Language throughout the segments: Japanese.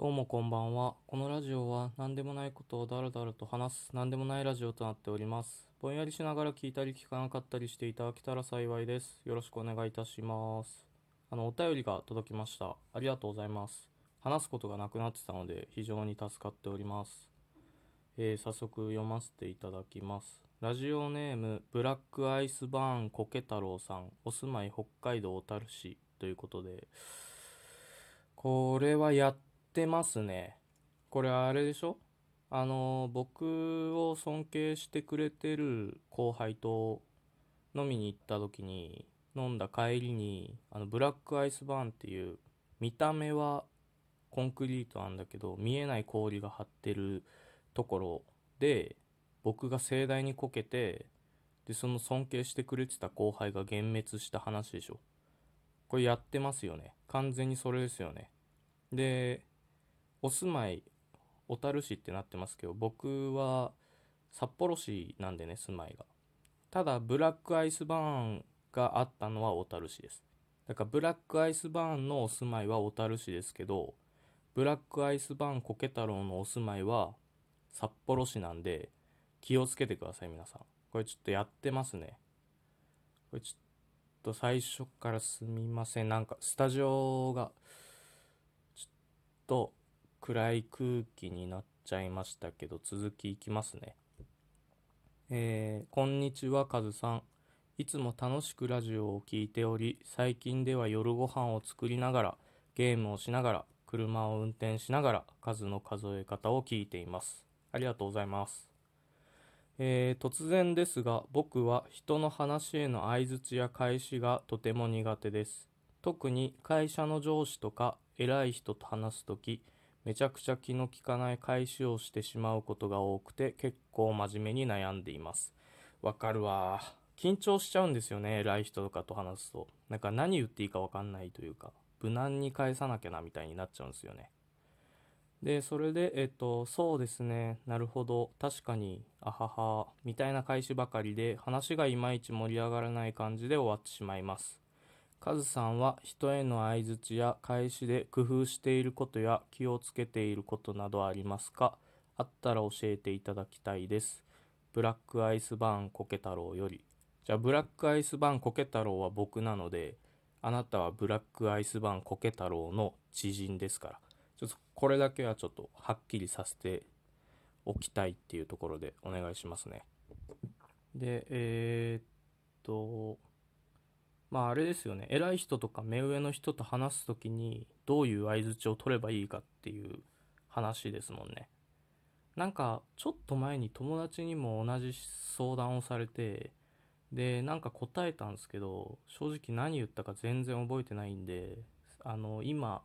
どうもこんばんは。このラジオは何でもないことをだらだらと話す何でもないラジオとなっております。ぼんやりしながら聞いたり聞かなかったりしていただけたら幸いです。よろしくお願いいたします。あの、お便りが届きました。ありがとうございます。話すことがなくなってたので非常に助かっております。えー早速読ませていただきます。ラジオネームブラックアイスバーンコケ太郎さん。お住まい北海道小樽市ということで、これはやってますね。これあれでしょ？あの、僕を尊敬してくれてる後輩と飲みに行った時に、飲んだ帰りに、あの、ブラックアイスバーンっていう、見た目はコンクリートなんだけど、見えない氷が張ってるところで、僕が盛大にこけて、で、その尊敬してくれてた後輩が幻滅した話でしょ？これやってますよね。完全にそれですよね。で、お住まい、小樽市ってなってますけど、僕は札幌市なんでね、住まいが。ただ、ブラックアイスバーンがあったのは小樽市です。だから、ブラックアイスバーンのお住まいは小樽市ですけど、ブラックアイスバーンコケ太郎のお住まいは札幌市なんで、気をつけてください、皆さん。これちょっとやってますね。これちょっと最初からすみません。なんか、スタジオが、ちょっと暗い空気になっちゃいましたけど、続きいきますね。えー、こんにちは、カズさん。いつも楽しくラジオを聞いており、最近では夜ご飯を作りながら、ゲームをしながら、車を運転しながら、数の数え方を聞いています。ありがとうございます。えー突然ですが、僕は人の話への相槌や返しがとても苦手です。特に会社の上司とか偉い人と話すとき、めちゃくちゃ気の利かない返しをしてしまうことが多くて、結構真面目に悩んでいます。わかるわ。緊張しちゃうんですよね、偉い人とかと話すと。なんか何言っていいかわかんないというか、無難に返さなきゃなみたいになっちゃうんですよね。で、それで、えっと、そうですね、なるほど、確かに、あはは、みたいな返しばかりで、話がいまいち盛り上がらない感じで終わってしまいます。カズさんは人への相槌や返しで工夫していることや気をつけていることなどありますか？あったら教えていただきたいです。ブラックアイスバーンコケ太郎より。じゃあ、ブラックアイスバーンコケ太郎は僕なので、あなたはブラックアイスバーンコケ太郎の知人ですから。ちょっとこれだけはちょっとはっきりさせておきたいっていうところでお願いしますね。で、えーっと、まああれですよね。偉い人とか目上の人と話すときにどういう相槌を取ればいいかっていう話ですもんね。なんかちょっと前に友達にも同じ相談をされて、で、なんか答えたんですけど、正直何言ったか全然覚えてないんで、あの、今、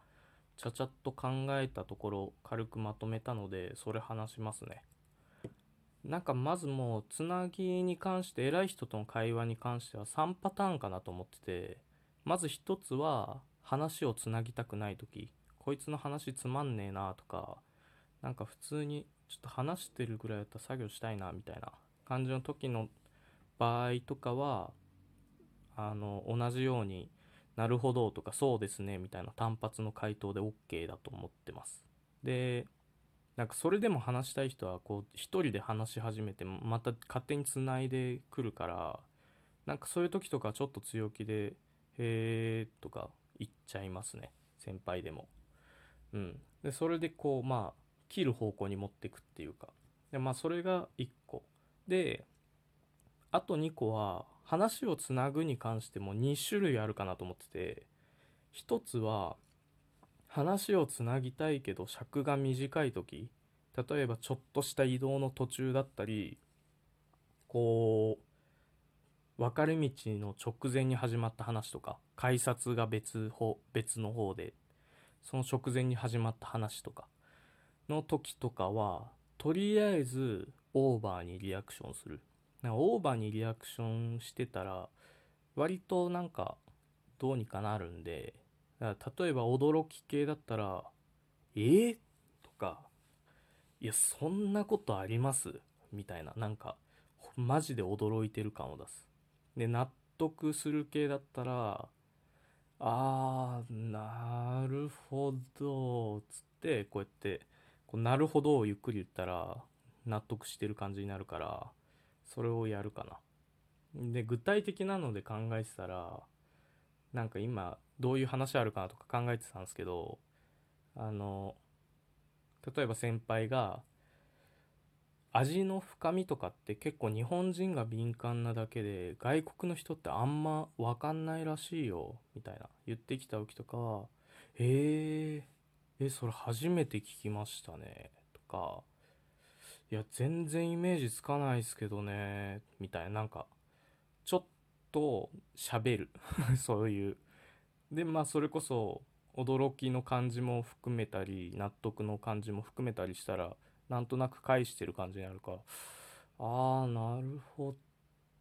ちゃちゃっと考えたところ軽くまとめたので、それ話しますね。なんかまずもう、つなぎに関して、偉い人との会話に関しては3パターンかなと思ってて、まず一つは、話をつなぎたくないとき、こいつの話つまんねえなとか、なんか普通にちょっと話してるぐらいだったら作業したいなみたいな感じの時の場合とかは、あの、同じように、なるほどとかそうですねみたいな単発の回答で OK だと思ってます。で、なんかそれでも話したい人はこう一人で話し始めてまた勝手につないでくるから、なんかそういう時とかちょっと強気で、へーとか言っちゃいますね。先輩でも。うん。で、それでこうまあ切る方向に持っていくっていうか。で、まあそれが1個。で、あと2個は話をつなぐに関しても2種類あるかなと思ってて1つは話をつなぎたいけど尺が短い時例えばちょっとした移動の途中だったりこう分かれ道の直前に始まった話とか改札が別方別の方でその直前に始まった話とかの時とかはとりあえずオーバーにリアクションする。なんかオーバーにリアクションしてたら割となんかどうにかなるんでだから例えば驚き系だったら「えー?」とか「いやそんなことあります?」みたいななんかマジで驚いてる感を出すで納得する系だったら「あーなるほどつってこうやってこうなるほどをゆっくり言ったら納得してる感じになるからそれをやるかなで具体的なので考えてたらなんか今どういう話あるかなとか考えてたんですけどあの例えば先輩が味の深みとかって結構日本人が敏感なだけで外国の人ってあんま分かんないらしいよみたいな言ってきた時とかは「えー、えそれ初めて聞きましたね」とか「いや全然イメージつかないですけどね」みたいななんかちょっと喋る。そういうでまあそれこそ驚きの感じも含めたり納得の感じも含めたりしたらなんとなく返してる感じになるからああなるほ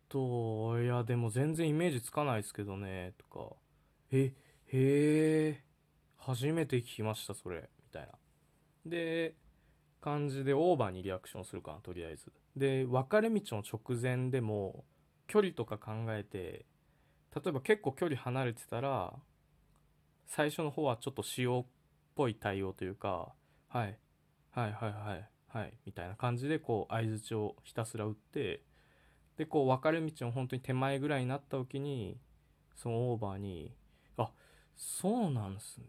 ど。いやでも全然イメージつかないですけどねとか。えへえ初めて聞きましたそれ。みたいな。で感じでオーバーにリアクションするかなとりあえず。で分かれ道の直前でも距離とか考えて例えば結構距離離れてたら最初の方はちょっと塩っぽい対応というかはい。はいはいはいはい。みたいな感じでこう相づちをひたすら打ってでこう分かれ道の本当に手前ぐらいになった時にそのオーバーに「あそうなんすね。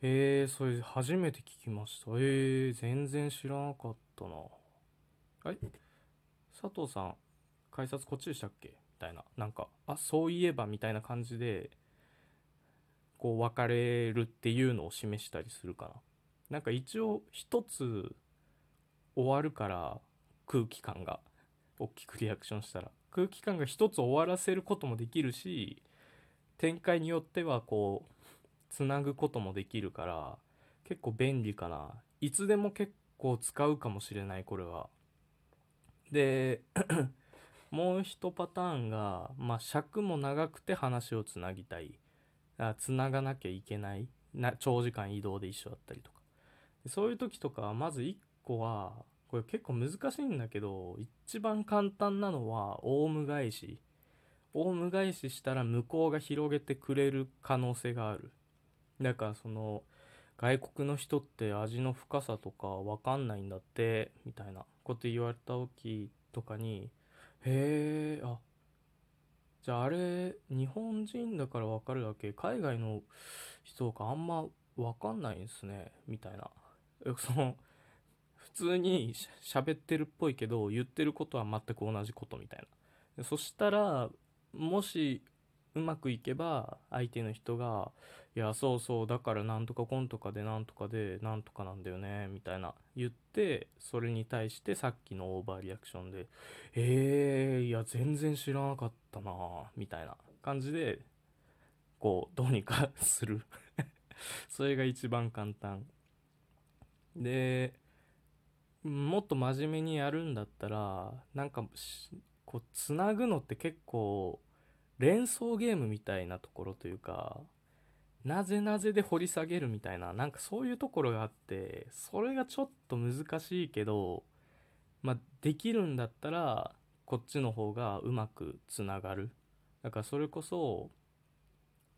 えー、それ初めて聞きました。えー、全然知らなかったな。はい佐藤さん改札こっちでしたっけ？みたいな。なんかあそういえばみたいな感じでこう別れるっていうのを示したりするかな。なんか一応一つ終わるから空気感が大きくリアクションしたら。空気感が一つ終わらせることもできるし展開によってはこうつなぐこともできるから結構便利かな。いつでも結構使うかもしれないこれは。で もう一パターンが、まあ、尺も長くて話をつなぎたい。つながなきゃいけないな長時間移動で一緒だったりとか。そういう時とかまず1個はこれ結構難しいんだけど一番簡単なのはオウム返し。オウム返ししたら向こうが広げてくれる可能性がある。だからその外国の人って味の深さとかわかんないんだってみたいなこと言われた時とかにへえあじゃああれ日本人だからわかるだけ海外の人かあんまわかんないんすねみたいな。その普通に喋ってるっぽいけど言ってることは全く同じことみたいな。そしたらもしうまくいけば相手の人が「いやそうそうだからなんとかコンとかでなんとかでなんとかなんだよね」みたいな言ってそれに対してさっきのオーバーリアクションで「えー、いや全然知らなかったな」みたいな感じでこうどうにか する。それが一番簡単。でもっと真面目にやるんだったらなんかこうつなぐのって結構連想ゲームみたいなところというかなぜなぜで掘り下げるみたいななんかそういうところがあってそれがちょっと難しいけどまあできるんだったらこっちの方がうまくつながる。だからそれこそ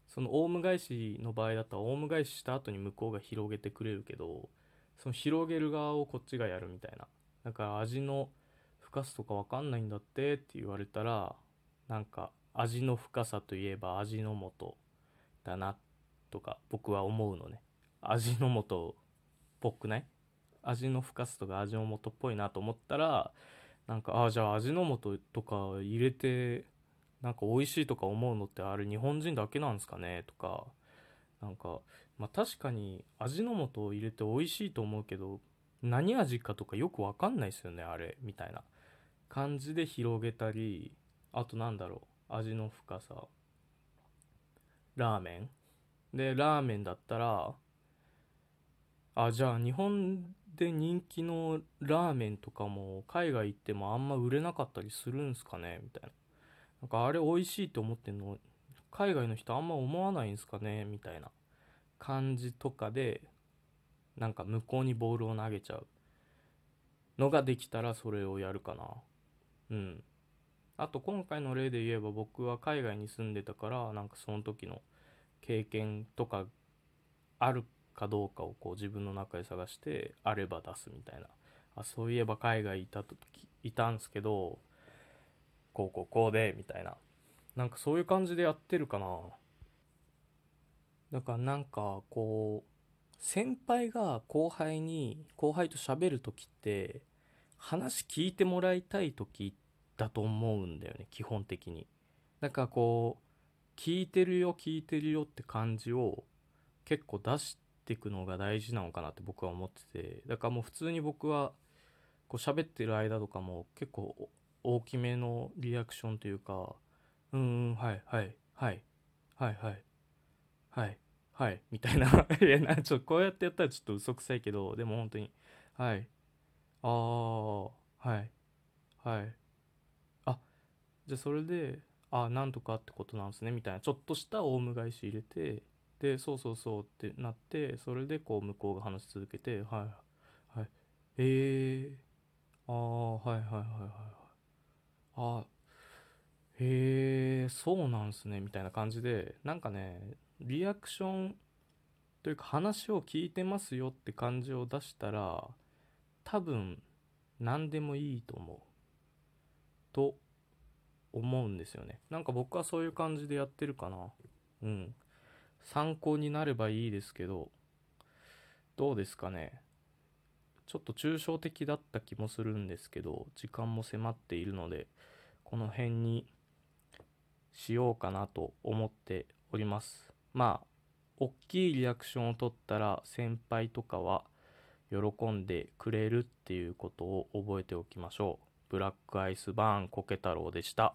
そのオウム返しの場合だったらオウム返しした後に向こうが広げてくれるけどその広げる側をこっちがやるみたいな。だから味の深さとか分かんないんだってって言われたらなんか味の深さといえば味の素だなってとか僕は思うのね。味の素っぽくない？味の深さとか味の素っぽいなと思ったらなんかああじゃあ味の素とか入れてなんか美味しいとか思うのってあれ日本人だけなんですかね？とかなんかまあ確かに味の素を入れて美味しいと思うけど何味かとかよくわかんないですよねあれみたいな。感じで広げたりあとなんだろう味の深さ。ラーメン？でラーメンだったらあじゃあ日本で人気のラーメンとかも海外行ってもあんま売れなかったりするんすかね？みたいな。なんかあれ美味しいと思ってんの？海外の人あんま思わないんすかね？みたいな感じとかでなんか向こうにボールを投げちゃうのができたらそれをやるかな。うん。あと今回の例で言えば僕は海外に住んでたからなんかその時の経験とかあるかどうかをこう自分の中で探してあれば出すみたいな。あそういえば海外いた時いたんすけどこうこうこうでみたいな。なんかそういう感じでやってるかな。だからなんかこう先輩が後輩に後輩と喋る時って話聞いてもらいたい時だと思うんだよね基本的に。だからこう聞いてるよ聞いてるよって感じを結構出していくのが大事なのかなって僕は思ってて。だからもう普通に僕はこう喋ってる間とかも結構大きめのリアクションというかうんうんはいはいはいはいはいはいはいみたいな。いやなちょこうやってやったらちょっと嘘くさいけどでも本当にはいああはいはい。あじゃあそれであなんとかってことなんですねみたいな。ちょっとしたオウム返し入れてでそうそうそうってなってそれでこう向こうが話し続けてはいはい。ええああはいはいはいはいはい。あへえそうなんすねみたいな感じでなんかねリアクションというか話を聞いてますよって感じを出したら多分何でもいいと思う。と思うんですよね。なんか僕はそういう感じでやってるかな。うん。参考になればいいですけどどうですかね。ちょっと抽象的だった気もするんですけど時間も迫っているのでこの辺にしようかなと思っております。まあ大きいリアクションを取ったら先輩とかは喜んでくれるっていうことを覚えておきましょう。ブラックアイスバーンコケ太郎でした。